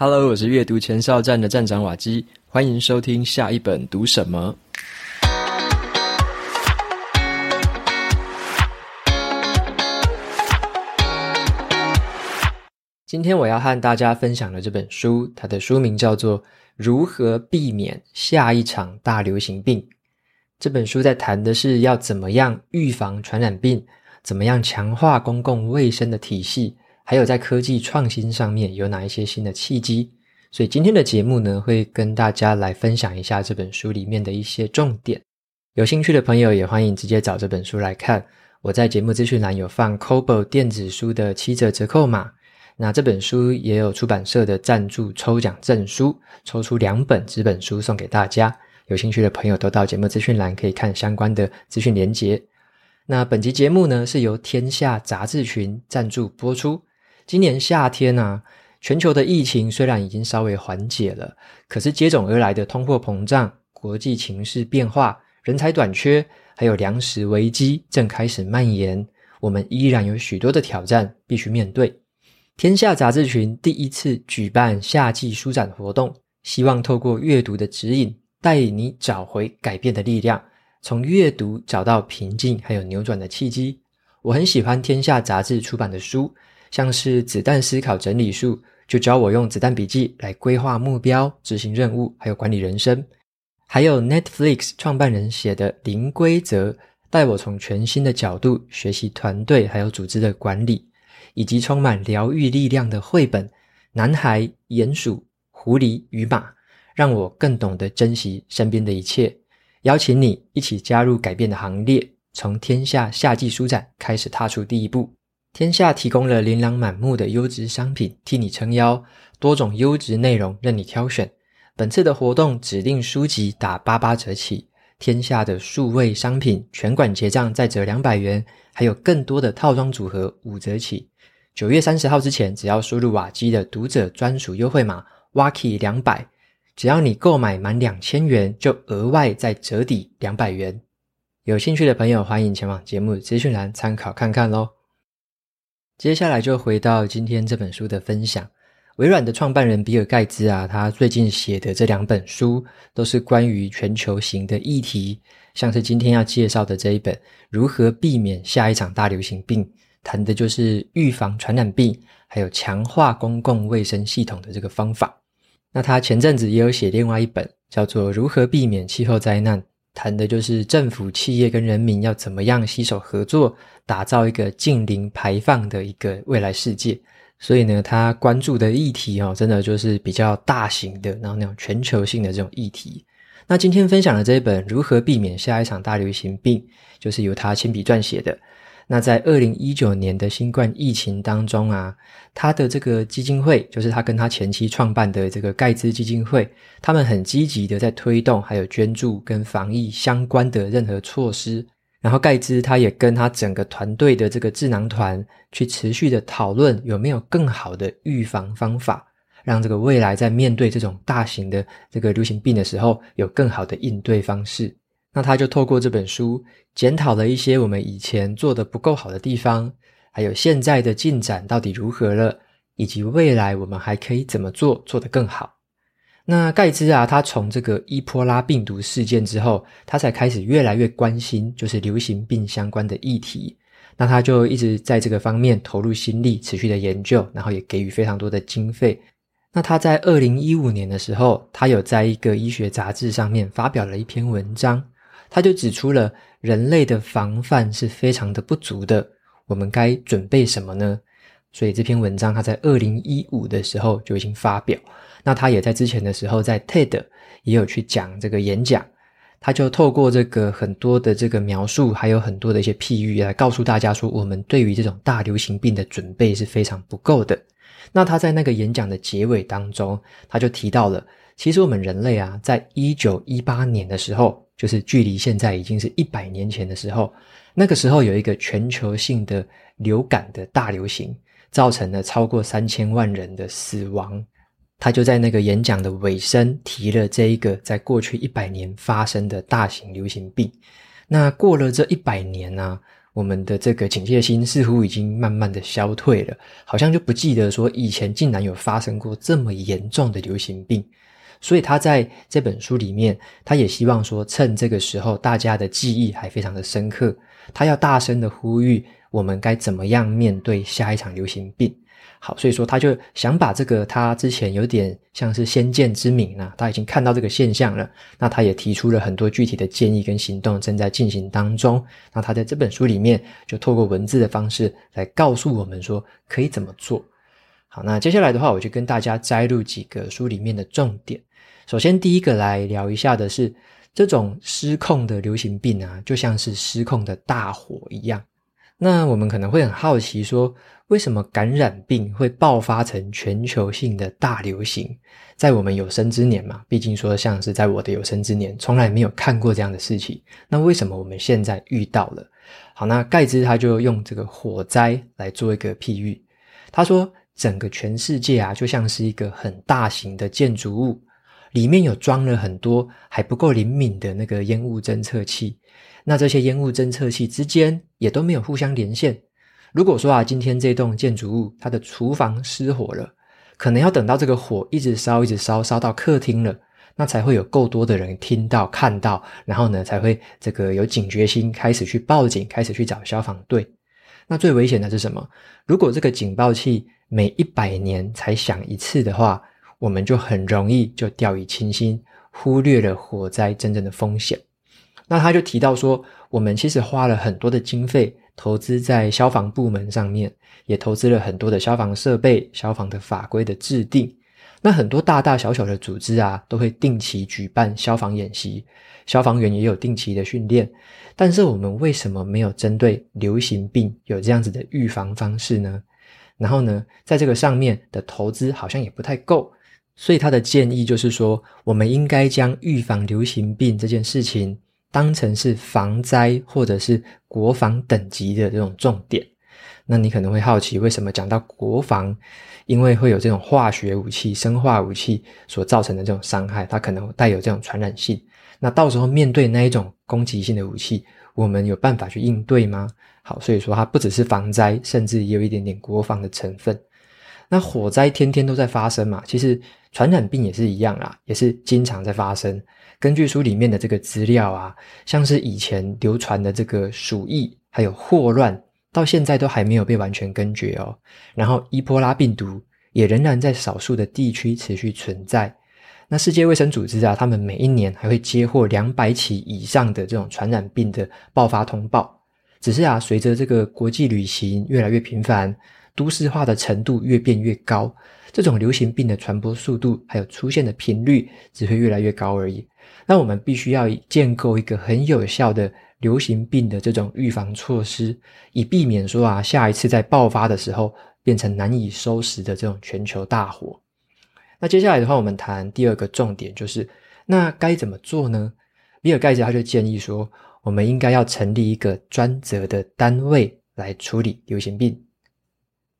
Hello，我是阅读前哨站的站长瓦基，欢迎收听下一本读什么。今天我要和大家分享的这本书，它的书名叫做《如何避免下一场大流行病》。这本书在谈的是要怎么样预防传染病，怎么样强化公共卫生的体系，还有在科技创新上面有哪一些新的契机。所以今天的节目呢，会跟大家来分享一下这本书里面的一些重点。有兴趣的朋友也欢迎直接找这本书来看。我在节目资讯栏有放 Kobo 电子书的七折折扣码。那这本书也有出版社的赞助抽奖证书，抽出两本纸本书送给大家。有兴趣的朋友都到节目资讯栏可以看相关的资讯连结。那本集节目呢，是由天下杂志群赞助播出。今年夏天啊，全球的疫情虽然已经稍微缓解了，可是接踵而来的通货膨胀、国际情势变化、人才短缺，还有粮食危机正开始蔓延，我们依然有许多的挑战必须面对。天下杂志群第一次举办夏季书展活动，希望透过阅读的指引，带你找回改变的力量，从阅读找到平静，还有扭转的契机。我很喜欢天下杂志出版的书，像是《子弹思考整理术》，就教我用子弹笔记来规划目标、执行任务，还有管理人生。还有 Netflix 创办人写的《零规则》，带我从全新的角度学习团队还有组织的管理。以及充满疗愈力量的绘本《男孩、鼹鼠、狐狸与马》，让我更懂得珍惜身边的一切。邀请你一起加入改变的行列，从天下夏季书展开始踏出第一步。天下提供了琳琅满目的优质商品替你撑腰，多种优质内容任你挑选。本次的活动指定书籍打八八折起，天下的数位商品全馆结账再折两百元，还有更多的套装组合五折起。九月三十号之前，只要输入瓦基的读者专属优惠码 “Waki 两百”，只要你购买满两千元，就额外再折抵两百元。有兴趣的朋友，欢迎前往节目资讯栏参考看看喽。接下来就回到今天这本书的分享。微软的创办人比尔盖茨啊，他最近写的这两本书都是关于全球型的议题，像是今天要介绍的这一本《如何避免下一场大流行病》。谈的就是预防传染病，还有强化公共卫生系统的这个方法。那他前阵子也有写另外一本，叫做《如何避免气候灾难》，谈的就是政府、企业跟人民要怎么样携手合作，打造一个近零排放的一个未来世界。所以呢，他关注的议题哦，真的就是比较大型的，然后那种全球性的这种议题。那今天分享的这一本《如何避免下一场大流行病》，就是由他亲笔撰写的。那在二零一九年的新冠疫情当中啊，他的这个基金会，就是他跟他前妻创办的这个盖茨基金会，他们很积极的在推动还有捐助跟防疫相关的任何措施。然后盖茨他也跟他整个团队的这个智囊团去持续的讨论有没有更好的预防方法，让这个未来在面对这种大型的这个流行病的时候有更好的应对方式。那他就透过这本书检讨了一些我们以前做的不够好的地方，还有现在的进展到底如何了，以及未来我们还可以怎么做做得更好。那盖茨啊，他从这个伊波拉病毒事件之后，他才开始越来越关心就是流行病相关的议题。那他就一直在这个方面投入心力，持续的研究，然后也给予非常多的经费。那他在二零一五年的时候，他有在一个医学杂志上面发表了一篇文章。他就指出了人类的防范是非常的不足的，我们该准备什么呢？所以这篇文章他在二零一五的时候就已经发表。那他也在之前的时候在 TED 也有去讲这个演讲，他就透过这个很多的这个描述，还有很多的一些譬喻来告诉大家说，我们对于这种大流行病的准备是非常不够的。那他在那个演讲的结尾当中，他就提到了，其实我们人类啊，在一九一八年的时候。就是距离现在已经是一百年前的时候，那个时候有一个全球性的流感的大流行，造成了超过三千万人的死亡。他就在那个演讲的尾声提了这一个在过去一百年发生的大型流行病。那过了这一百年呢、我们的这个警戒心似乎已经慢慢的消退了，好像就不记得说以前竟然有发生过这么严重的流行病。所以他在这本书里面，他也希望说，趁这个时候大家的记忆还非常的深刻，他要大声的呼吁我们该怎么样面对下一场流行病。好，所以说他就想把这个他之前有点像是先见之明啊，他已经看到这个现象了，那他也提出了很多具体的建议跟行动正在进行当中。那他在这本书里面就透过文字的方式来告诉我们说可以怎么做。好，那接下来的话，我就跟大家摘录几个书里面的重点。首先，第一个来聊一下的是，这种失控的流行病啊，就像是失控的大火一样。那我们可能会很好奇说，为什么感染病会爆发成全球性的大流行？在我们有生之年嘛，毕竟说像是在我的有生之年，从来没有看过这样的事情。那为什么我们现在遇到了？好，那盖茨他就用这个火灾来做一个譬喻。他说，整个全世界啊，就像是一个很大型的建筑物。里面有装了很多还不够灵敏的那个烟雾侦测器，那这些烟雾侦测器之间也都没有互相连线。如果说啊，今天这栋建筑物它的厨房失火了，可能要等到这个火一直烧一直烧烧到客厅了，那才会有够多的人听到看到，然后呢才会这个有警觉心，开始去报警，开始去找消防队。那最危险的是什么？如果这个警报器每一百年才响一次的话，我们就很容易就掉以轻心，忽略了火灾真正的风险。那他就提到说，我们其实花了很多的经费投资在消防部门上面，也投资了很多的消防设备、消防的法规的制定。那很多大大小小的组织啊，都会定期举办消防演习，消防员也有定期的训练。但是我们为什么没有针对流行病有这样子的预防方式呢？然后呢，在这个上面的投资好像也不太够。所以他的建议就是说，我们应该将预防流行病这件事情当成是防灾或者是国防等级的这种重点。那你可能会好奇，为什么讲到国防？因为会有这种化学武器、生化武器所造成的这种伤害，它可能带有这种传染性。那到时候面对那一种攻击性的武器，我们有办法去应对吗？好，所以说它不只是防灾，甚至也有一点点国防的成分。那火灾天天都在发生嘛，其实传染病也是一样啦，也是经常在发生。根据书里面的这个资料啊，像是以前流传的这个鼠疫，还有霍乱，到现在都还没有被完全根绝哦。然后伊波拉病毒也仍然在少数的地区持续存在。那世界卫生组织啊，他们每一年还会接获两百起以上的这种传染病的爆发通报。只是啊，随着这个国际旅行越来越频繁。都市化的程度越变越高，这种流行病的传播速度还有出现的频率只会越来越高而已。那我们必须要建构一个很有效的流行病的这种预防措施，以避免说啊，下一次在爆发的时候变成难以收拾的这种全球大火。那接下来的话，我们谈第二个重点，就是那该怎么做呢？比尔盖茨他就建议说，我们应该要成立一个专责的单位来处理流行病。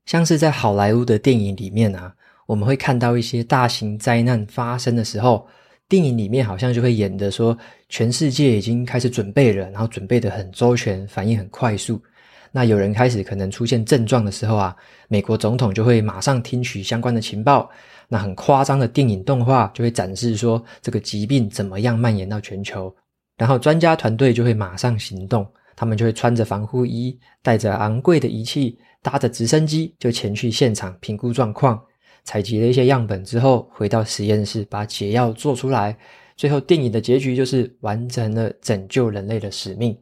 像是在好莱坞的电影里面啊，我们会看到一些大型灾难发生的时候，电影里面好像就会演的说，全世界已经开始准备了，然后准备得很周全，反应很快速。那有人开始可能出现症状的时候啊，美国总统就会马上听取相关的情报。那很夸张的电影动画就会展示说，这个疾病怎么样蔓延到全球，然后专家团队就会马上行动，他们就会穿着防护衣，带着昂贵的仪器。搭着直升机就前去现场评估状况，采集了一些样本之后，回到实验室把解药做出来。最后电影的结局就是完成了拯救人类的使命。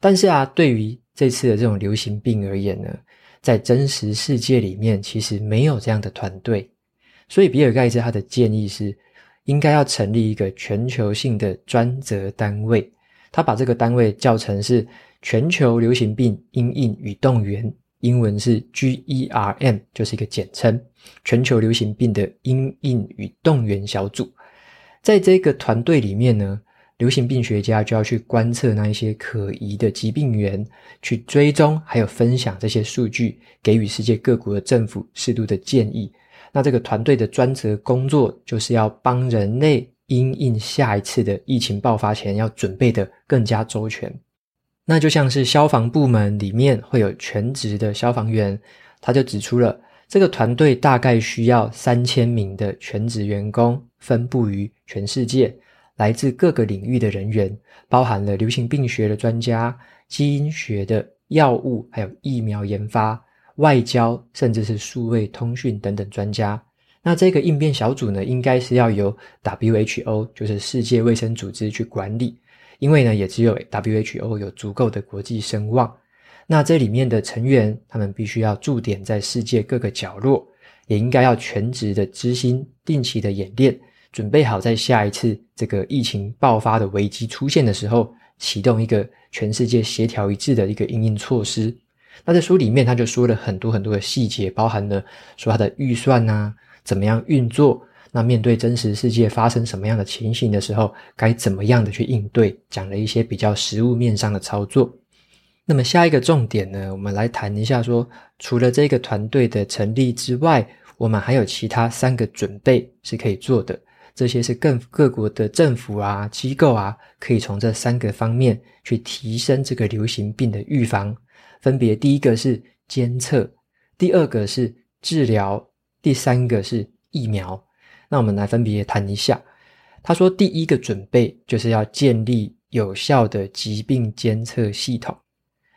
但是啊，对于这次的这种流行病而言呢，在真实世界里面其实没有这样的团队。所以比尔盖茨他的建议是，应该要成立一个全球性的专责单位。他把这个单位叫成是全球流行病因应与动员。英文是 GERM，就是一个简称，全球流行病的因应与动员小组。在这个团队里面呢，流行病学家就要去观测那一些可疑的疾病源，去追踪还有分享这些数据，给予世界各国的政府适度的建议。那这个团队的专责工作，就是要帮人类因应下一次的疫情爆发前，要准备得更加周全。那就像是消防部门里面会有全职的消防员，他就指出了这个团队大概需要三千名的全职员工，分布于全世界，来自各个领域的人员，包含了流行病学的专家、基因学的、药物还有疫苗研发、外交，甚至是数位通讯等等专家。那这个应变小组呢，应该是要由 WHO，就是世界卫生组织去管理。因为呢，也只有 WHO 有足够的国际声望。那这里面的成员，他们必须要驻点在世界各个角落，也应该要全职的执行定期的演练，准备好在下一次这个疫情爆发的危机出现的时候，启动一个全世界协调一致的一个应应措施。那在书里面，他就说了很多很多的细节，包含了说他的预算啊，怎么样运作。那面对真实世界发生什么样的情形的时候，该怎么样的去应对？讲了一些比较实务面上的操作。那么下一个重点呢，我们来谈一下说，除了这个团队的成立之外，我们还有其他三个准备是可以做的。这些是更各国的政府啊、机构啊，可以从这三个方面去提升这个流行病的预防。分别第一个是监测，第二个是治疗，第三个是疫苗。那我们来分别谈一下。他说，第一个准备就是要建立有效的疾病监测系统，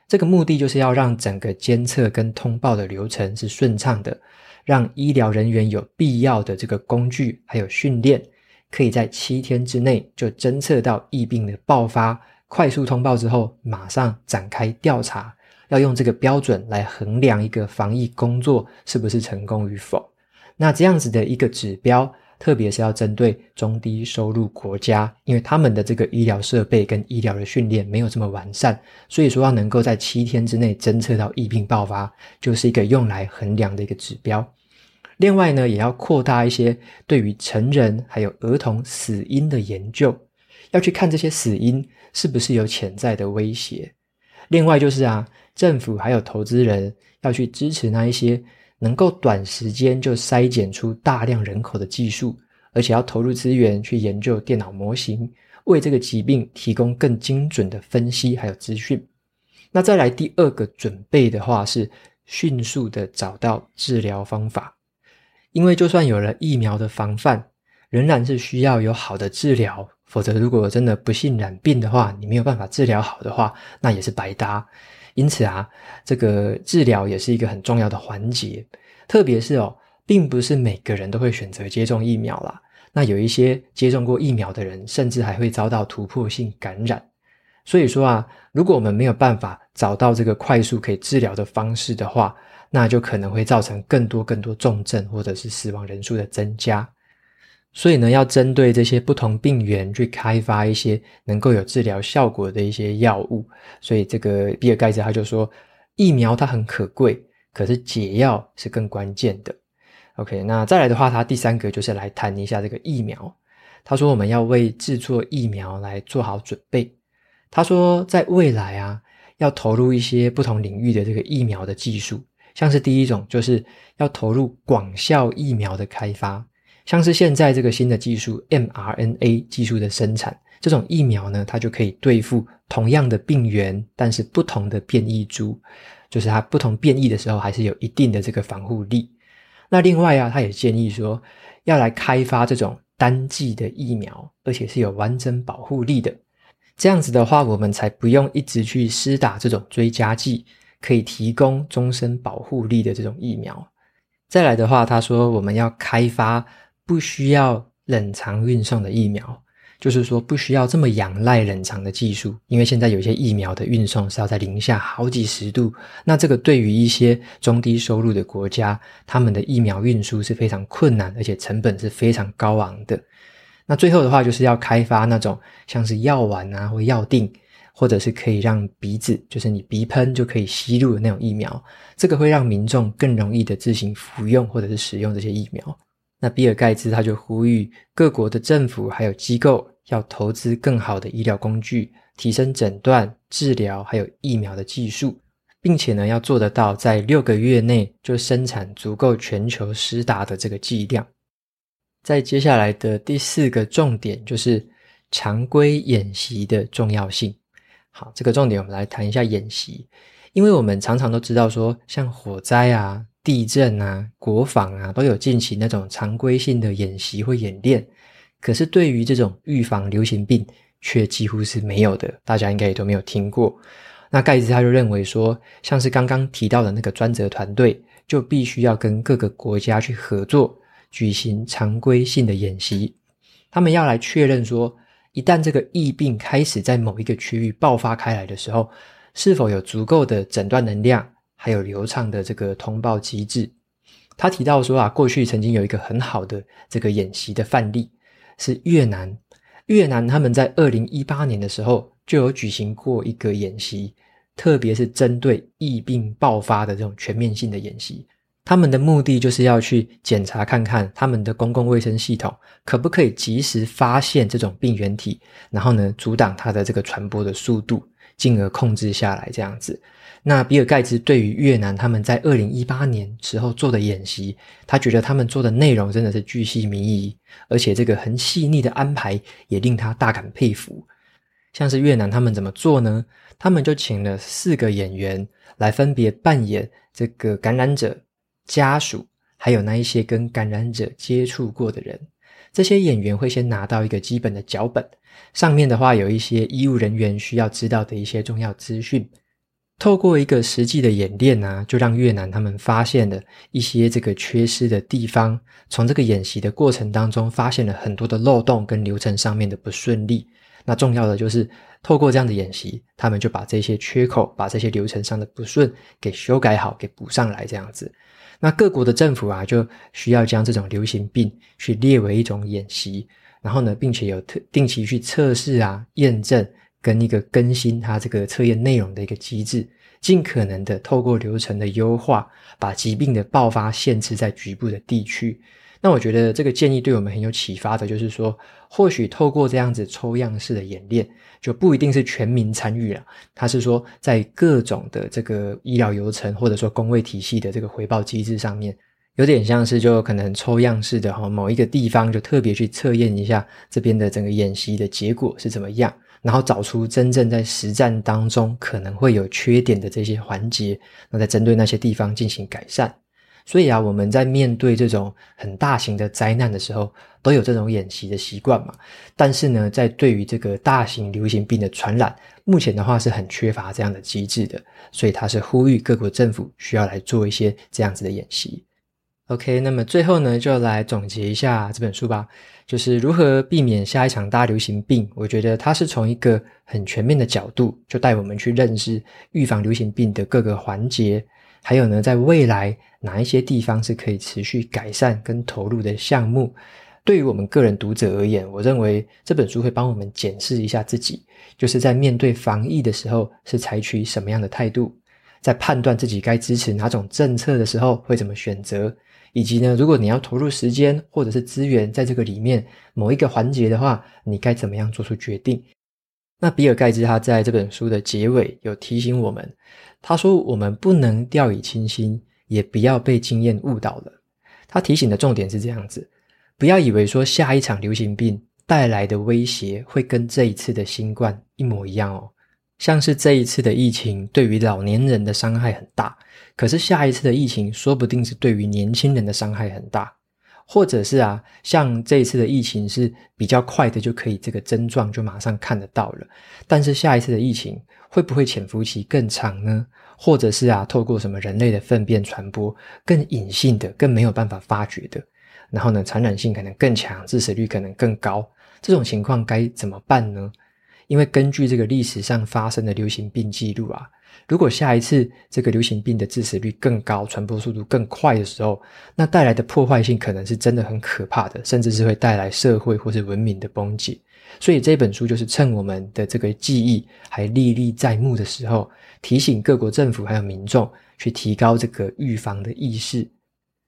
这个目的就是要让整个监测跟通报的流程是顺畅的，让医疗人员有必要的这个工具还有训练，可以在七天之内就侦测到疫病的爆发，快速通报之后马上展开调查，要用这个标准来衡量一个防疫工作是不是成功与否。那这样子的一个指标。特别是要针对中低收入国家，因为他们的这个医疗设备跟医疗的训练没有这么完善，所以说要能够在七天之内侦测到疫病爆发，就是一个用来衡量的一个指标。另外呢，也要扩大一些对于成人还有儿童死因的研究，要去看这些死因是不是有潜在的威胁。另外就是啊，政府还有投资人要去支持那一些。能够短时间就筛检出大量人口的技术，而且要投入资源去研究电脑模型，为这个疾病提供更精准的分析还有资讯。那再来第二个准备的话是迅速的找到治疗方法，因为就算有了疫苗的防范，仍然是需要有好的治疗，否则如果真的不幸染病的话，你没有办法治疗好的话，那也是白搭。因此啊，这个治疗也是一个很重要的环节，特别是哦，并不是每个人都会选择接种疫苗啦。那有一些接种过疫苗的人，甚至还会遭到突破性感染。所以说啊，如果我们没有办法找到这个快速可以治疗的方式的话，那就可能会造成更多更多重症或者是死亡人数的增加。所以呢，要针对这些不同病原去开发一些能够有治疗效果的一些药物。所以这个比尔盖茨他就说，疫苗它很可贵，可是解药是更关键的。OK，那再来的话，他第三个就是来谈一下这个疫苗。他说我们要为制作疫苗来做好准备。他说在未来啊，要投入一些不同领域的这个疫苗的技术，像是第一种就是要投入广效疫苗的开发。像是现在这个新的技术 mRNA 技术的生产，这种疫苗呢，它就可以对付同样的病原，但是不同的变异株，就是它不同变异的时候，还是有一定的这个防护力。那另外啊，他也建议说，要来开发这种单剂的疫苗，而且是有完整保护力的。这样子的话，我们才不用一直去施打这种追加剂，可以提供终身保护力的这种疫苗。再来的话，他说我们要开发。不需要冷藏运送的疫苗，就是说不需要这么仰赖冷藏的技术，因为现在有些疫苗的运送是要在零下好几十度，那这个对于一些中低收入的国家，他们的疫苗运输是非常困难，而且成本是非常高昂的。那最后的话，就是要开发那种像是药丸啊或药錠，或者是可以让鼻子，就是你鼻喷就可以吸入的那种疫苗，这个会让民众更容易的自行服用或者是使用这些疫苗。那比尔盖茨他就呼吁各国的政府还有机构要投资更好的医疗工具，提升诊断、治疗还有疫苗的技术，并且呢要做得到在六个月内就生产足够全球施打的这个剂量。在接下来的第四个重点就是常规演习的重要性。好，这个重点我们来谈一下演习，因为我们常常都知道说，像火灾啊、地震啊、国防啊，都有进行那种常规性的演习或演练。可是对于这种预防流行病，却几乎是没有的。大家应该也都没有听过。那盖茨他就认为说，像是刚刚提到的那个专责团队，就必须要跟各个国家去合作，举行常规性的演习。他们要来确认说，一旦这个疫病开始在某一个区域爆发开来的时候，是否有足够的诊断能量，还有流畅的这个通报机制。他提到说啊，过去曾经有一个很好的这个演习的范例，是越南。越南他们在二零一八年的时候就有举行过一个演习，特别是针对疫病爆发的这种全面性的演习。他们的目的就是要去检查看看他们的公共卫生系统可不可以及时发现这种病原体，然后呢，阻挡它的这个传播的速度，进而控制下来这样子。那比尔盖茨对于越南他们在二零一八年时候做的演习，他觉得他们做的内容真的是巨细靡遗，而且这个很细腻的安排也令他大感佩服。像是越南他们怎么做呢？他们就请了四个演员来分别扮演这个感染者。家属还有那一些跟感染者接触过的人，这些演员会先拿到一个基本的脚本，上面的话有一些医务人员需要知道的一些重要资讯。透过一个实际的演练啊，就让越南他们发现了一些这个缺失的地方，从这个演习的过程当中发现了很多的漏洞跟流程上面的不顺利。那重要的就是透过这样的演习，他们就把这些缺口、把这些流程上的不顺给修改好，给补上来，这样子。那各国的政府啊，就需要将这种流行病去列为一种演习，然后呢，并且有特定期去测试啊、验证跟一个更新它这个测验内容的一个机制，尽可能的透过流程的优化，把疾病的爆发限制在局部的地区。那我觉得这个建议对我们很有启发的，就是说，或许透过这样子抽样式的演练，就不一定是全民参与了。他是说，在各种的这个医疗流程或者说工位体系的这个回报机制上面，有点像是就可能抽样式的哈，某一个地方就特别去测验一下这边的整个演习的结果是怎么样，然后找出真正在实战当中可能会有缺点的这些环节，那再针对那些地方进行改善。所以啊，我们在面对这种很大型的灾难的时候，都有这种演习的习惯嘛。但是呢，在对于这个大型流行病的传染，目前的话是很缺乏这样的机制的。所以他是呼吁各国政府需要来做一些这样子的演习。OK，那么最后呢，就来总结一下这本书吧，就是如何避免下一场大流行病。我觉得它是从一个很全面的角度，就带我们去认识预防流行病的各个环节。还有呢，在未来哪一些地方是可以持续改善跟投入的项目？对于我们个人读者而言，我认为这本书会帮我们检视一下自己，就是在面对防疫的时候是采取什么样的态度，在判断自己该支持哪种政策的时候会怎么选择，以及呢，如果你要投入时间或者是资源在这个里面某一个环节的话，你该怎么样做出决定？那比尔盖茨他在这本书的结尾有提醒我们。他说：“我们不能掉以轻心，也不要被经验误导了。”他提醒的重点是这样子：不要以为说下一场流行病带来的威胁会跟这一次的新冠一模一样哦。像是这一次的疫情对于老年人的伤害很大，可是下一次的疫情说不定是对于年轻人的伤害很大，或者是啊，像这一次的疫情是比较快的就可以这个症状就马上看得到了，但是下一次的疫情。会不会潜伏期更长呢？或者是啊，透过什么人类的粪便传播，更隐性的、更没有办法发觉的，然后呢，传染性可能更强，致死率可能更高。这种情况该怎么办呢？因为根据这个历史上发生的流行病记录啊，如果下一次这个流行病的致死率更高、传播速度更快的时候，那带来的破坏性可能是真的很可怕的，甚至是会带来社会或是文明的崩解。所以这本书就是趁我们的这个记忆还历历在目的时候，提醒各国政府还有民众去提高这个预防的意识。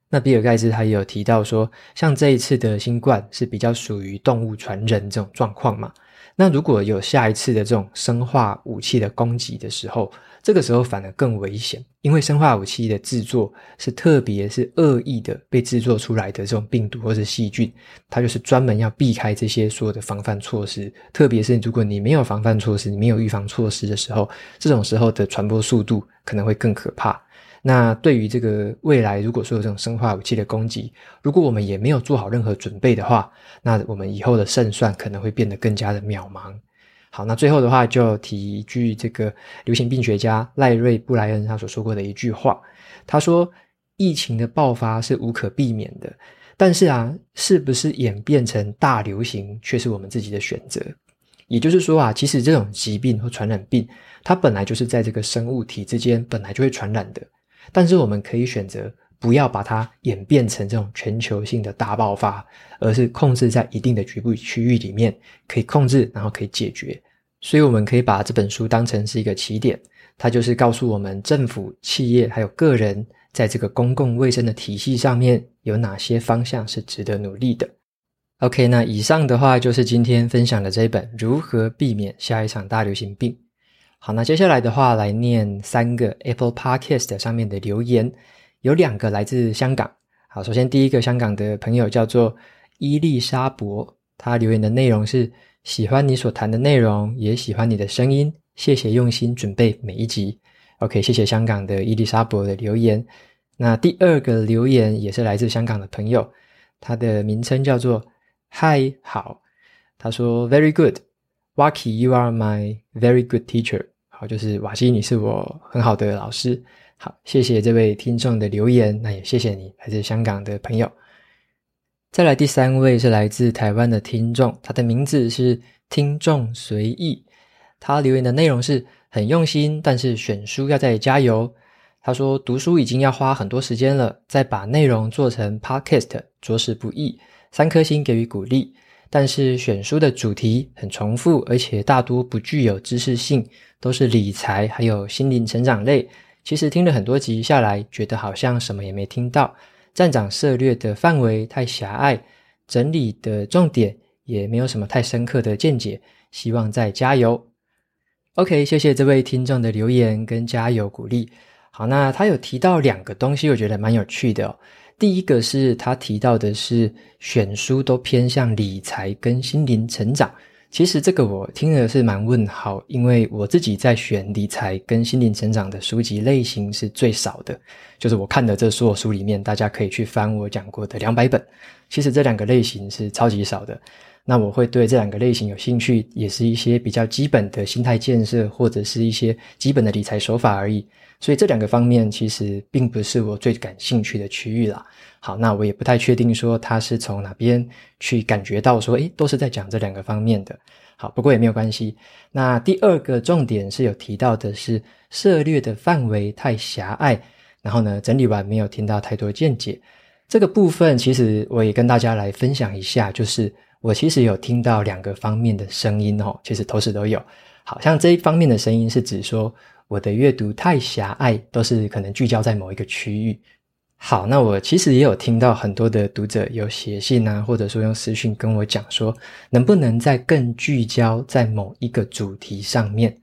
那比尔盖茨他也有提到说，像这一次的新冠是比较属于动物传人这种状况嘛。那如果有下一次的这种生化武器的攻击的时候，这个时候反而更危险，因为生化武器的制作是特别是恶意的被制作出来的这种病毒或是细菌，它就是专门要避开这些所有的防范措施。特别是如果你没有防范措施，你没有预防措施的时候，这种时候的传播速度可能会更可怕。那对于这个未来，如果说有这种生化武器的攻击，如果我们也没有做好任何准备的话，那我们以后的胜算可能会变得更加的渺茫。好，那最后的话就提一句这个流行病学家赖瑞布莱恩他所说过的一句话，他说：“疫情的爆发是无可避免的，但是啊，是不是演变成大流行却是我们自己的选择。也就是说啊，其实这种疾病或传染病，它本来就是在这个生物体之间本来就会传染的。”但是我们可以选择不要把它演变成这种全球性的大爆发，而是控制在一定的局部区域里面，可以控制，然后可以解决。所以我们可以把这本书当成是一个起点，它就是告诉我们政府、企业还有个人在这个公共卫生的体系上面有哪些方向是值得努力的。OK，那以上的话就是今天分享的这一本《如何避免下一场大流行病》。好，那接下来的话来念三个 Apple Podcast 上面的留言，有两个来自香港。好，首先第一个香港的朋友叫做伊丽莎伯，他留言的内容是喜欢你所谈的内容，也喜欢你的声音，谢谢用心准备每一集。OK，谢谢香港的伊丽莎伯的留言。那第二个留言也是来自香港的朋友，他的名称叫做嗨好，他说 Very good，Wacky，you are my very good teacher。就是瓦西，你是我很好的老师。好，谢谢这位听众的留言，那也谢谢你，来自香港的朋友。再来第三位是来自台湾的听众，他的名字是听众随意。他留言的内容是很用心，但是选书要再加油。他说读书已经要花很多时间了，再把内容做成 Podcast 着实不易。三颗星给予鼓励。但是选书的主题很重复，而且大多不具有知识性，都是理财还有心灵成长类。其实听了很多集下来，觉得好像什么也没听到。站长涉猎的范围太狭隘，整理的重点也没有什么太深刻的见解。希望再加油。OK，谢谢这位听众的留言跟加油鼓励。好，那他有提到两个东西，我觉得蛮有趣的哦。第一个是他提到的是选书都偏向理财跟心灵成长，其实这个我听了是蛮问号，因为我自己在选理财跟心灵成长的书籍类型是最少的，就是我看的这所有书里面，大家可以去翻我讲过的两百本，其实这两个类型是超级少的。那我会对这两个类型有兴趣，也是一些比较基本的心态建设，或者是一些基本的理财手法而已。所以这两个方面其实并不是我最感兴趣的区域啦。好，那我也不太确定说他是从哪边去感觉到说，诶，都是在讲这两个方面的。好，不过也没有关系。那第二个重点是有提到的是涉略的范围太狭隘，然后呢，整理完没有听到太多见解。这个部分其实我也跟大家来分享一下，就是我其实有听到两个方面的声音哦，其实同时都有。好像这一方面的声音是指说，我的阅读太狭隘，都是可能聚焦在某一个区域。好，那我其实也有听到很多的读者有写信啊，或者说用私讯跟我讲说，能不能在更聚焦在某一个主题上面？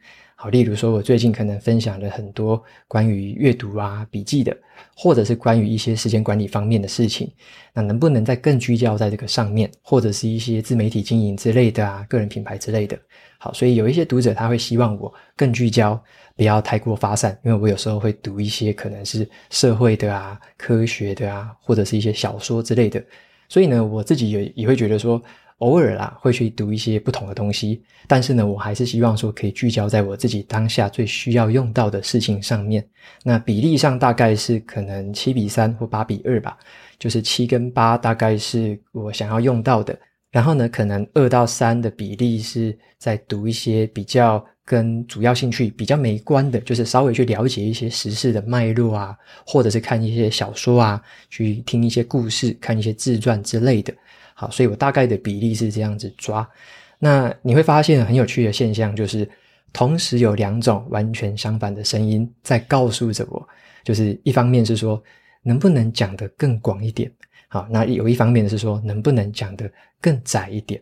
好，例如说我最近可能分享了很多关于阅读啊、笔记的，或者是关于一些时间管理方面的事情，那能不能再更聚焦在这个上面，或者是一些自媒体经营之类的啊、个人品牌之类的？好，所以有一些读者他会希望我更聚焦，不要太过发散，因为我有时候会读一些可能是社会的啊、科学的啊，或者是一些小说之类的。所以呢，我自己也也会觉得说，偶尔啦会去读一些不同的东西，但是呢，我还是希望说可以聚焦在我自己当下最需要用到的事情上面。那比例上大概是可能七比三或八比二吧，就是七跟八大概是我想要用到的。然后呢，可能二到三的比例是在读一些比较跟主要兴趣比较没关的，就是稍微去了解一些时事的脉络啊，或者是看一些小说啊，去听一些故事，看一些自传之类的。好，所以我大概的比例是这样子抓。那你会发现很有趣的现象，就是同时有两种完全相反的声音在告诉着我，就是一方面是说，能不能讲得更广一点？好，那有一方面是说，能不能讲得更窄一点？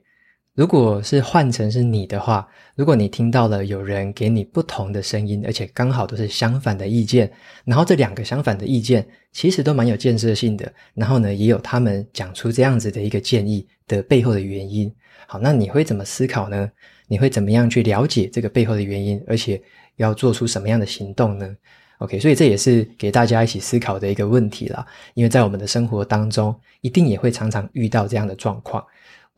如果是换成是你的话，如果你听到了有人给你不同的声音，而且刚好都是相反的意见，然后这两个相反的意见其实都蛮有建设性的，然后呢，也有他们讲出这样子的一个建议的背后的原因。好，那你会怎么思考呢？你会怎么样去了解这个背后的原因，而且要做出什么样的行动呢？OK，所以这也是给大家一起思考的一个问题啦，因为在我们的生活当中，一定也会常常遇到这样的状况。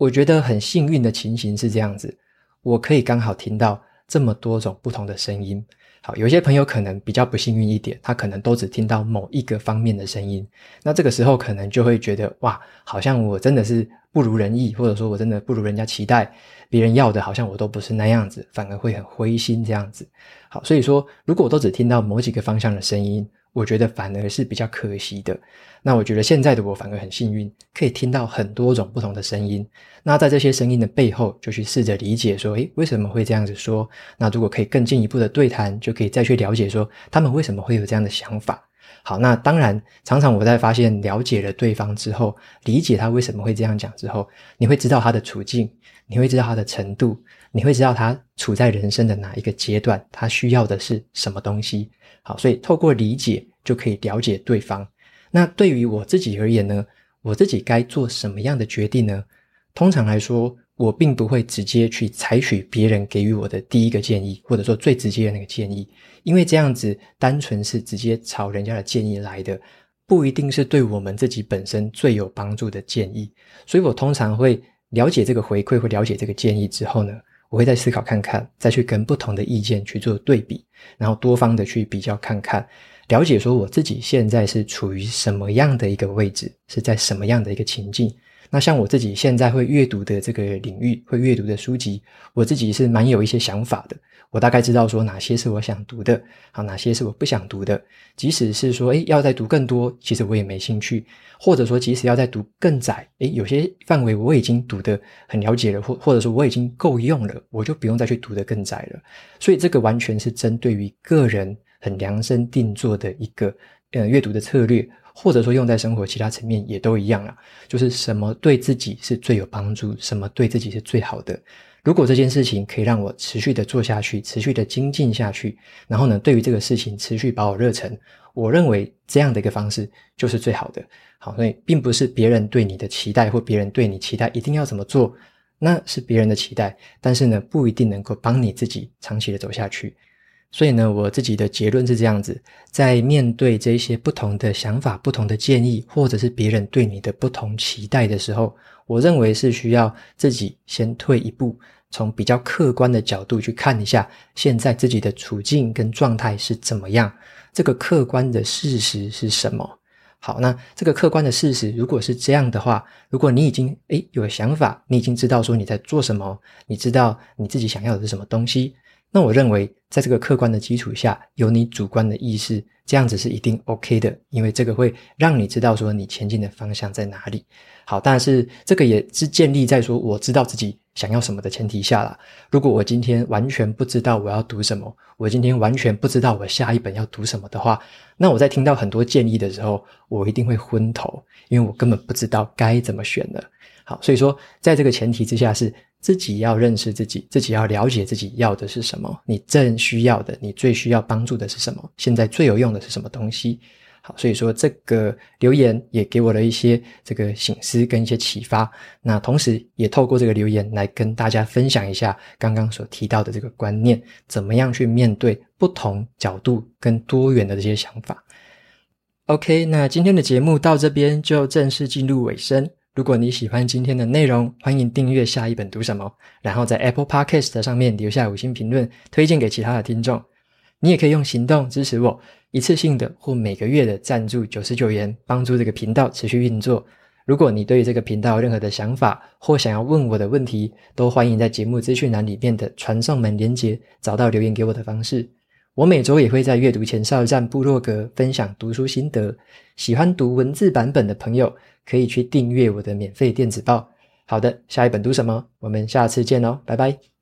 我觉得很幸运的情形是这样子，我可以刚好听到这么多种不同的声音。好，有些朋友可能比较不幸运一点，他可能都只听到某一个方面的声音。那这个时候可能就会觉得，哇，好像我真的是不如人意，或者说我真的不如人家期待，别人要的好像我都不是那样子，反而会很灰心这样子。好，所以说，如果我都只听到某几个方向的声音，我觉得反而是比较可惜的。那我觉得现在的我反而很幸运，可以听到很多种不同的声音。那在这些声音的背后，就去试着理解说，诶，为什么会这样子说？那如果可以更进一步的对谈，就可以再去了解说，他们为什么会有这样的想法。好，那当然，常常我在发现了解了对方之后，理解他为什么会这样讲之后，你会知道他的处境，你会知道他的程度，你会知道他处在人生的哪一个阶段，他需要的是什么东西。好，所以透过理解就可以了解对方。那对于我自己而言呢，我自己该做什么样的决定呢？通常来说，我并不会直接去采取别人给予我的第一个建议，或者说最直接的那个建议，因为这样子单纯是直接朝人家的建议来的，不一定是对我们自己本身最有帮助的建议。所以我通常会了解这个回馈，或了解这个建议之后呢，我会再思考看看，再去跟不同的意见去做对比，然后多方的去比较看看，了解说我自己现在是处于什么样的一个位置，是在什么样的一个情境。那像我自己现在会阅读的这个领域，会阅读的书籍，我自己是蛮有一些想法的。我大概知道说哪些是我想读的，好，哪些是我不想读的。即使是说，诶，要再读更多，其实我也没兴趣。或者说，即使要再读更窄，诶，有些范围我已经读得很了解了，或或者说我已经够用了，我就不用再去读得更窄了。所以这个完全是针对于个人很量身定做的一个呃阅读的策略。或者说用在生活其他层面也都一样啦，就是什么对自己是最有帮助，什么对自己是最好的。如果这件事情可以让我持续的做下去，持续的精进下去，然后呢，对于这个事情持续保有热忱，我认为这样的一个方式就是最好的。好，所以并不是别人对你的期待或别人对你期待一定要怎么做，那是别人的期待，但是呢，不一定能够帮你自己长期的走下去。所以呢，我自己的结论是这样子：在面对这些不同的想法、不同的建议，或者是别人对你的不同期待的时候，我认为是需要自己先退一步，从比较客观的角度去看一下现在自己的处境跟状态是怎么样。这个客观的事实是什么？好，那这个客观的事实如果是这样的话，如果你已经诶有想法，你已经知道说你在做什么，你知道你自己想要的是什么东西。那我认为，在这个客观的基础下，有你主观的意识，这样子是一定 OK 的，因为这个会让你知道说你前进的方向在哪里。好，但是这个也是建立在说我知道自己想要什么的前提下啦。如果我今天完全不知道我要读什么，我今天完全不知道我下一本要读什么的话，那我在听到很多建议的时候，我一定会昏头，因为我根本不知道该怎么选了。好，所以说，在这个前提之下是。自己要认识自己，自己要了解自己要的是什么，你正需要的，你最需要帮助的是什么，现在最有用的是什么东西。好，所以说这个留言也给我了一些这个醒思跟一些启发。那同时也透过这个留言来跟大家分享一下刚刚所提到的这个观念，怎么样去面对不同角度跟多元的这些想法。OK，那今天的节目到这边就正式进入尾声。如果你喜欢今天的内容，欢迎订阅下一本读什么，然后在 Apple Podcast 上面留下五星评论，推荐给其他的听众。你也可以用行动支持我，一次性的或每个月的赞助九十九元，帮助这个频道持续运作。如果你对于这个频道有任何的想法或想要问我的问题，都欢迎在节目资讯栏里面的传送门连接找到留言给我的方式。我每周也会在阅读前哨站部落格分享读书心得，喜欢读文字版本的朋友，可以去订阅我的免费电子报。好的，下一本读什么？我们下次见哦，拜拜。